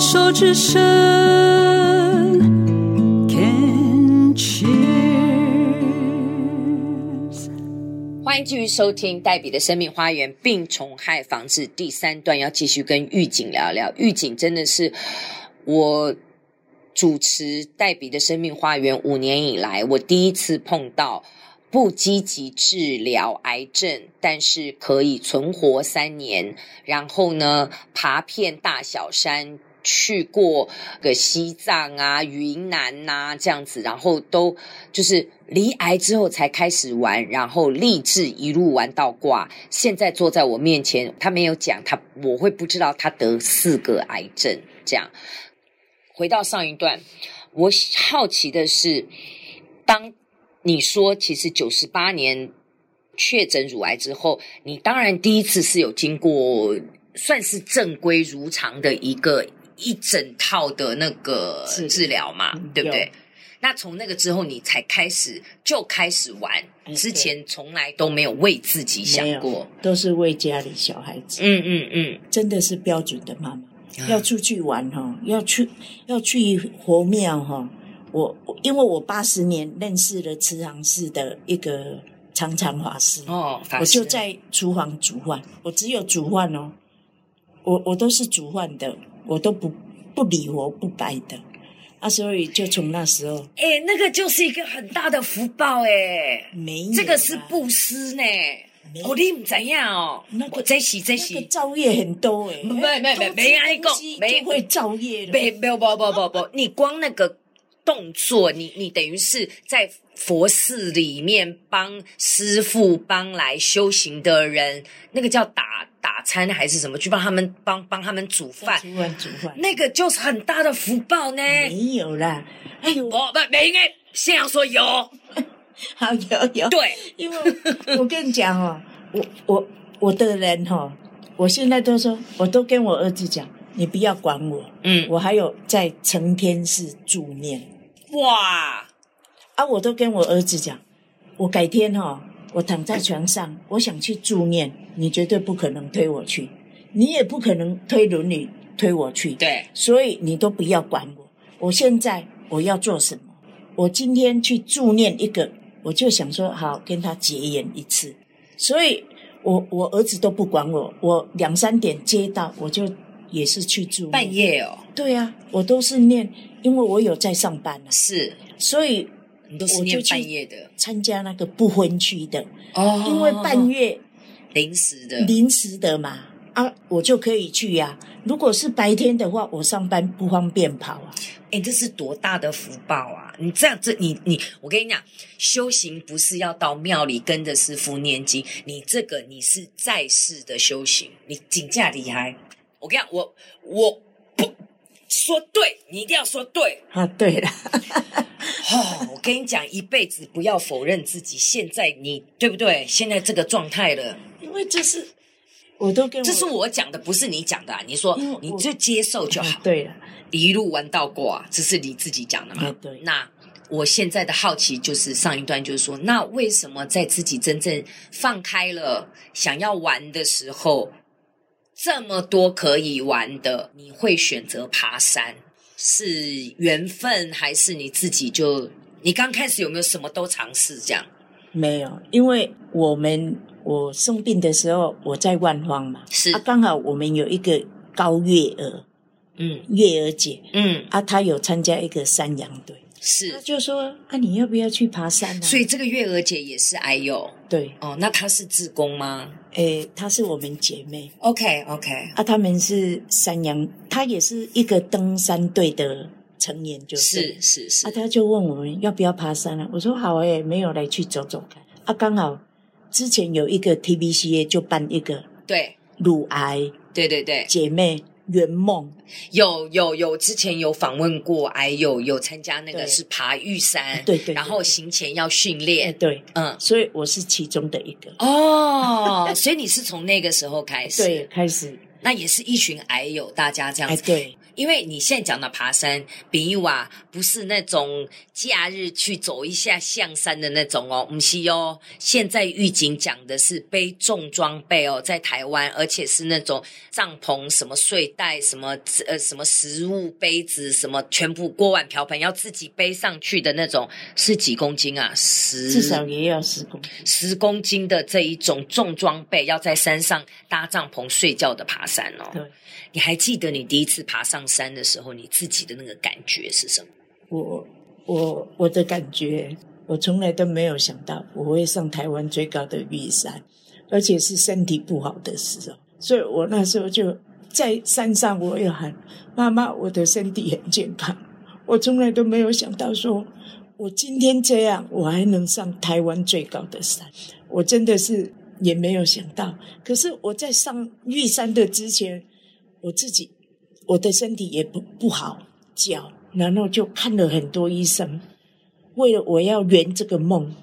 手之声，Can cheers。欢迎继续收听黛比的生命花园病虫害防治第三段，要继续跟玉锦聊聊。玉锦真的是我主持黛比的生命花园五年以来，我第一次碰到。不积极治疗癌症，但是可以存活三年。然后呢，爬遍大小山，去过个西藏啊、云南呐、啊、这样子，然后都就是罹癌之后才开始玩，然后立志一路玩到挂。现在坐在我面前，他没有讲他，我会不知道他得四个癌症。这样，回到上一段，我好奇的是，当。你说，其实九十八年确诊乳癌之后，你当然第一次是有经过算是正规如常的一个一整套的那个治疗嘛，对不对？那从那个之后，你才开始就开始玩，之前从来都没有为自己想过，都是为家里小孩子。嗯嗯嗯，真的是标准的妈妈，要出去玩哈，要去要去佛庙哈。我因为我八十年认识了慈航寺的一个常常法师哦，法师，我就在厨房煮饭，我只有煮饭哦，我我都是煮饭的，我都不不理我不白的。啊，所以就从那时候，哎、欸，那个就是一个很大的福报哎，没有，这个是布施呢，哦，你唔知样哦，那个这是这是。那个造业很多哎，没没没没挨过，没会造业，没没有不不不不，你光那个。动作，你你等于是在佛寺里面帮师傅帮来修行的人，那个叫打打餐还是什么？去帮他们帮帮他们煮饭，煮饭煮饭，那个就是很大的福报呢。没有啦，哎呦，我不没应该先要说有，好有有，对，因为我跟你讲哦，我我我的人哈、哦，我现在都说，我都跟我儿子讲，你不要管我，嗯，我还有在成天寺助念。哇！啊，我都跟我儿子讲，我改天哈、哦，我躺在床上，我想去助念，你绝对不可能推我去，你也不可能推轮椅推我去，对，所以你都不要管我。我现在我要做什么？我今天去助念一个，我就想说好跟他结缘一次，所以我我儿子都不管我，我两三点接到我就也是去助。半夜哦，对啊，我都是念。因为我有在上班是，所以你都是念半夜的，参加那个不分区的哦，因为半夜临时的，临时的嘛啊，我就可以去呀、啊。如果是白天的话，我上班不方便跑啊。哎，这是多大的福报啊！你这样，这你你，我跟你讲，修行不是要到庙里跟着师父念经，你这个你是在世的修行，你请假厉害。我跟你讲，我我不。说对，你一定要说对啊！对了，哦，我跟你讲，一辈子不要否认自己。现在你对不对？现在这个状态了，因为这是我都跟我，这是我讲的，不是你讲的啊。你说你就接受就好。对了，一路玩到过啊，这是你自己讲的嘛？对。那我现在的好奇就是上一段，就是说，那为什么在自己真正放开了想要玩的时候？这么多可以玩的，你会选择爬山？是缘分还是你自己就？你刚开始有没有什么都尝试这样？没有，因为我们我生病的时候我在万方嘛，是啊，刚好我们有一个高月儿，嗯，月儿姐，嗯，啊，她有参加一个山羊队。是，他就说啊，你要不要去爬山呢？所以这个月娥姐也是癌友，对哦。那她是志工吗？诶，她是我们姐妹。OK OK。啊，他们是山羊，她也是一个登山队的成员，就是是是是。啊，他就问我们要不要爬山啊？我说好诶，没有来去走走看。啊，刚好之前有一个 TBCA 就办一个对乳癌，对对对姐妹。圆梦。有有有，之前有访问过，哎有有参加那个是爬玉山，对对，然后行前要训练，对，嗯，所以我是其中的一个。哦，所以你是从那个时候开始，对，开始，那也是一群矮友，大家这样子，对，因为你现在讲的爬山，比喻啊，不是那种假日去走一下象山的那种哦，不是哦。现在狱警讲的是背重装备哦，在台湾，而且是那种帐篷、什么睡袋、什么呃什么食物、杯子、什么全部锅碗瓢盆要自己背上去的那种，是几公斤啊？十至少也要十公斤，十公斤的这一种重装备，要在山上搭帐篷睡觉的爬山哦。对。你还记得你第一次爬上山的时候，你自己的那个感觉是什么？我我我的感觉，我从来都没有想到我会上台湾最高的玉山，而且是身体不好的时候。所以我那时候就在山上，我也喊妈妈，我的身体很健康。我从来都没有想到说，我今天这样，我还能上台湾最高的山。我真的是也没有想到。可是我在上玉山的之前。我自己，我的身体也不不好，脚，然后就看了很多医生，为了我要圆这个梦，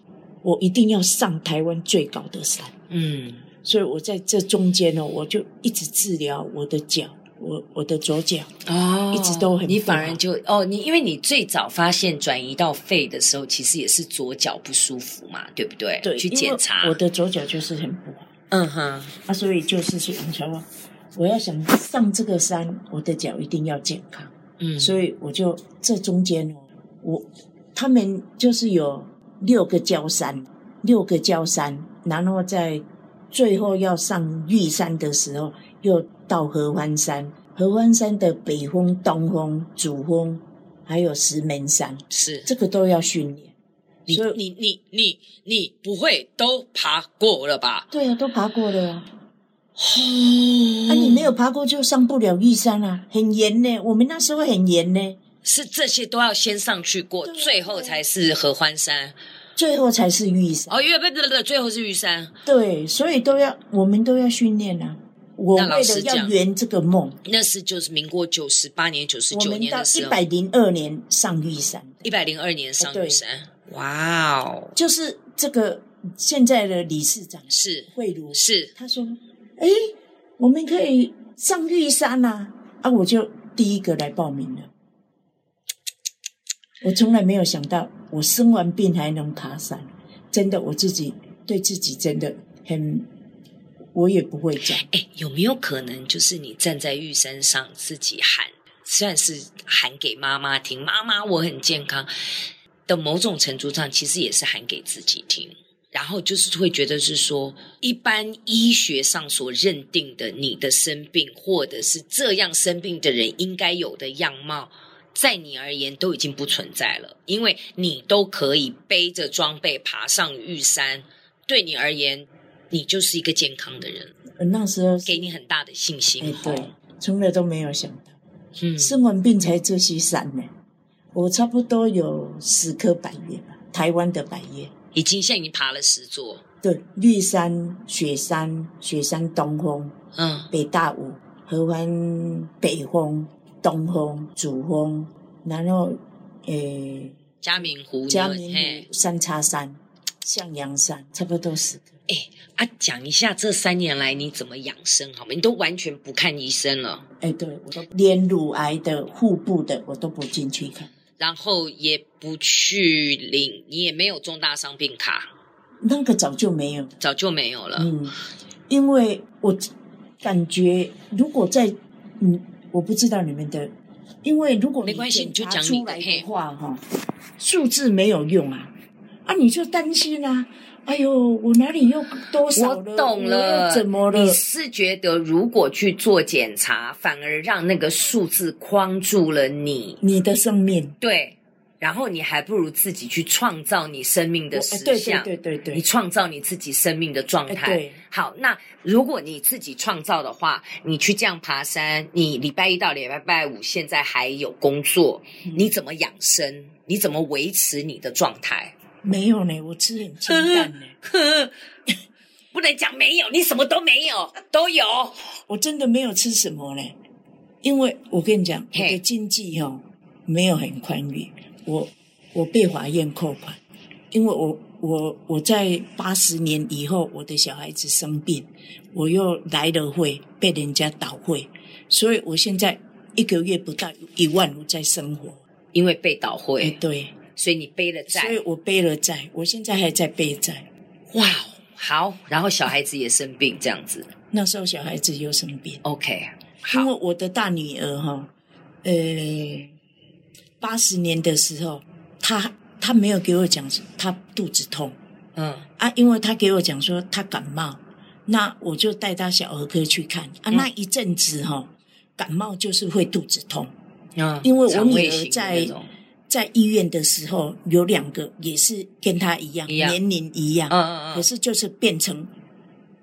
我一定要上台湾最高的山。嗯，所以我在这中间呢，我就一直治疗我的脚，我我的左脚哦，一直都很。你反而就哦，你因为你最早发现转移到肺的时候，其实也是左脚不舒服嘛，对不对？对，去检查，我的左脚就是很不好。嗯哼，啊，所以就是去安桥我要想上这个山，我的脚一定要健康。嗯，所以我就这中间哦，我他们就是有六个焦山，六个焦山，然后在最后要上玉山的时候，又到合欢山。合欢山的北峰、东峰、主峰，还有石门山，是这个都要训练。你所以你你你你不会都爬过了吧？对啊，都爬过了。哦，啊，你没有爬过就上不了玉山啊，很严呢。我们那时候很严呢，是这些都要先上去过，最后才是合欢山，最后才是玉山。哦，因为不不不，最后是玉山。对，所以都要我们都要训练啊。我为了要圆这个梦，那是就是民国九十八年、九十九年的时候，一百零二年上玉山，一百零二年上玉山。哇哦，就是这个现在的理事长是慧如，是他说。哎，我们可以上玉山呐！啊，啊，我就第一个来报名了。我从来没有想到，我生完病还能爬山，真的，我自己对自己真的很，我也不会讲。哎，有没有可能就是你站在玉山上自己喊，算是喊给妈妈听？妈妈，我很健康。的某种程度上，其实也是喊给自己听。然后就是会觉得是说，一般医学上所认定的你的生病，或者是这样生病的人应该有的样貌，在你而言都已经不存在了，因为你都可以背着装备爬上玉山，对你而言，你就是一个健康的人。那时候给你很大的信心。哎，对，从来都没有想到，嗯，生完病才这些山呢。我差不多有十颗百叶吧，台湾的百岳。已经现在已经爬了十座，对，绿山、雪山、雪山东峰，嗯，北大武、合欢北峰、东峰、主峰，然后诶，嘉明湖、嘉明湖、三叉山、向阳山，差不多十个。哎，啊，讲一下这三年来你怎么养生好吗？你都完全不看医生了？哎，对，我都连乳癌的、腹部的我都不进去看。然后也不去领，你也没有重大伤病卡，那个早就没有，早就没有了。嗯，因为我感觉如果在，嗯，我不知道你们的，因为如果没关系，你就讲你的话哈，数字没有用啊，啊，你就担心啊。哎呦，我哪里又多少了？我懂了，怎么了？你是觉得如果去做检查，反而让那个数字框住了你，你的生命？对，然后你还不如自己去创造你生命的实相。对对对你创造你自己生命的状态。对，好，那如果你自己创造的话，你去这样爬山，你礼拜一到礼拜五现在还有工作，你怎么养生？你怎么维持你的状态？没有呢，我吃很清淡呢。不能讲没有，你什么都没有，都有。我真的没有吃什么呢，因为我跟你讲，我的经济哈没有很宽裕。我我被法院扣款，因为我我我在八十年以后，我的小孩子生病，我又来了会被人家倒会，所以我现在一个月不到一万五在生活，因为被倒会，哎，对，所以你背了债，所以我背了债，我现在还在背债。哇，好，然后小孩子也生病，这样子。那时候小孩子又生病，OK，好，因为我的大女儿哈，呃，八十年的时候，她她没有给我讲，她肚子痛，嗯。啊，因为她给我讲说她感冒，那我就带她小儿科去看。啊，那一阵子哈，感冒就是会肚子痛，嗯，因为我女儿在在医院的时候有两个也是跟他一样，年龄一样，嗯嗯嗯，可是就是变成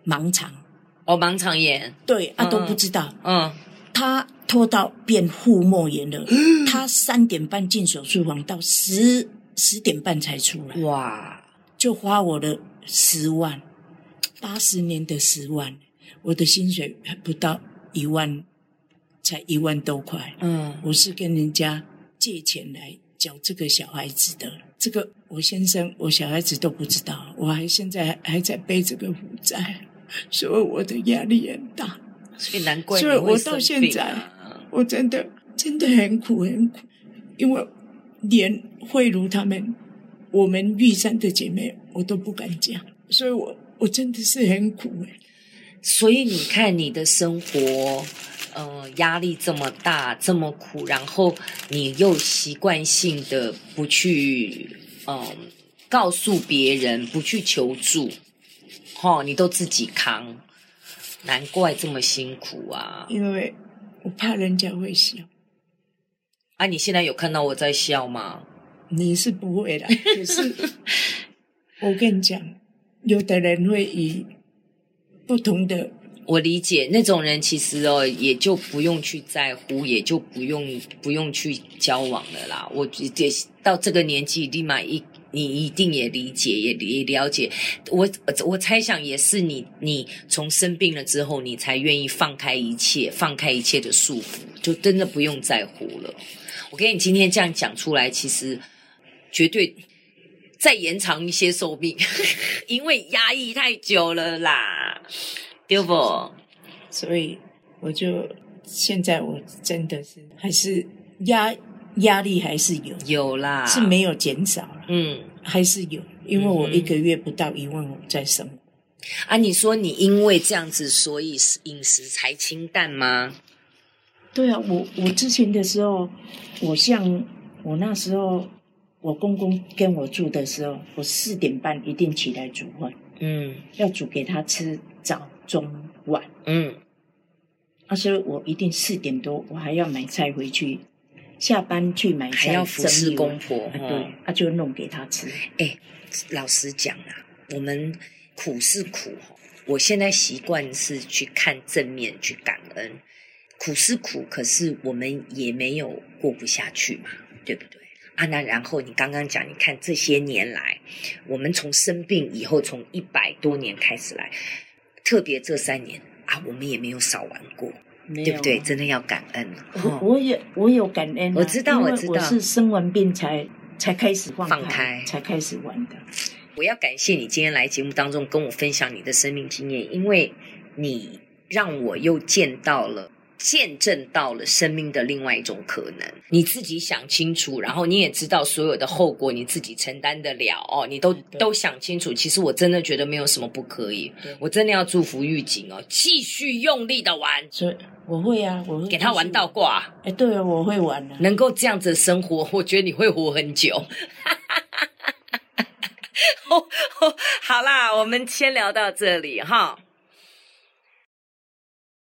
盲肠。哦，盲肠炎，对啊，都不知道。嗯，他拖到变腹膜炎了。他三点半进手术房，到十十点半才出来。哇，就花我的十万，八十年的十万，我的薪水还不到一万，才一万多块。嗯，我是跟人家借钱来缴这个小孩子的。这个我先生、我小孩子都不知道，我还现在还在背这个负债。所以我的压力很大，所以难怪、啊。所以我到现在，我真的真的很苦很苦，因为连慧如他们，我们玉山的姐妹，我都不敢讲，所以我我真的是很苦哎。所以你看你的生活，呃，压力这么大，这么苦，然后你又习惯性的不去，嗯、呃，告诉别人，不去求助。哦，你都自己扛，难怪这么辛苦啊！因为我怕人家会笑。啊，你现在有看到我在笑吗？你是不会的，可是 我跟你讲，有的人会以不同的，我理解那种人，其实哦，也就不用去在乎，也就不用不用去交往了啦。我直接到这个年纪，立马一。你一定也理解，也也了解。我我猜想也是你，你从生病了之后，你才愿意放开一切，放开一切的束缚，就真的不用在乎了。我跟你今天这样讲出来，其实绝对再延长一些寿命，因为压抑太久了啦，对不？所以我就现在我真的是还是压。压力还是有，有啦，是没有减少了，嗯，还是有，因为我一个月不到一万五在生活。啊，你说你因为这样子，所以饮食才清淡吗？对啊，我我之前的时候，我像我那时候，我公公跟我住的时候，我四点半一定起来煮饭，嗯，要煮给他吃早中晚，嗯，他说我一定四点多，我还要买菜回去。下班去买菜，还要服侍公婆，对，他、啊、就弄给他吃。哎，老实讲啊，我们苦是苦，我现在习惯是去看正面，去感恩。苦是苦，可是我们也没有过不下去嘛，对不对？啊，那然后你刚刚讲，你看这些年来，我们从生病以后，从一百多年开始来，特别这三年啊，我们也没有少玩过。对不对？真的要感恩。我我有我有感恩、啊，我知道，我知道，我是生完病才才开始放开，才开始玩的。我要感谢你今天来节目当中跟我分享你的生命经验，因为你让我又见到了。见证到了生命的另外一种可能，你自己想清楚，然后你也知道所有的后果你自己承担得了哦，你都都想清楚。其实我真的觉得没有什么不可以，我真的要祝福狱警哦，继续用力的玩。所以我会啊，我会给他玩到挂。哎，对啊，我会玩啊。能够这样子生活，我觉得你会活很久。好啦，我们先聊到这里哈。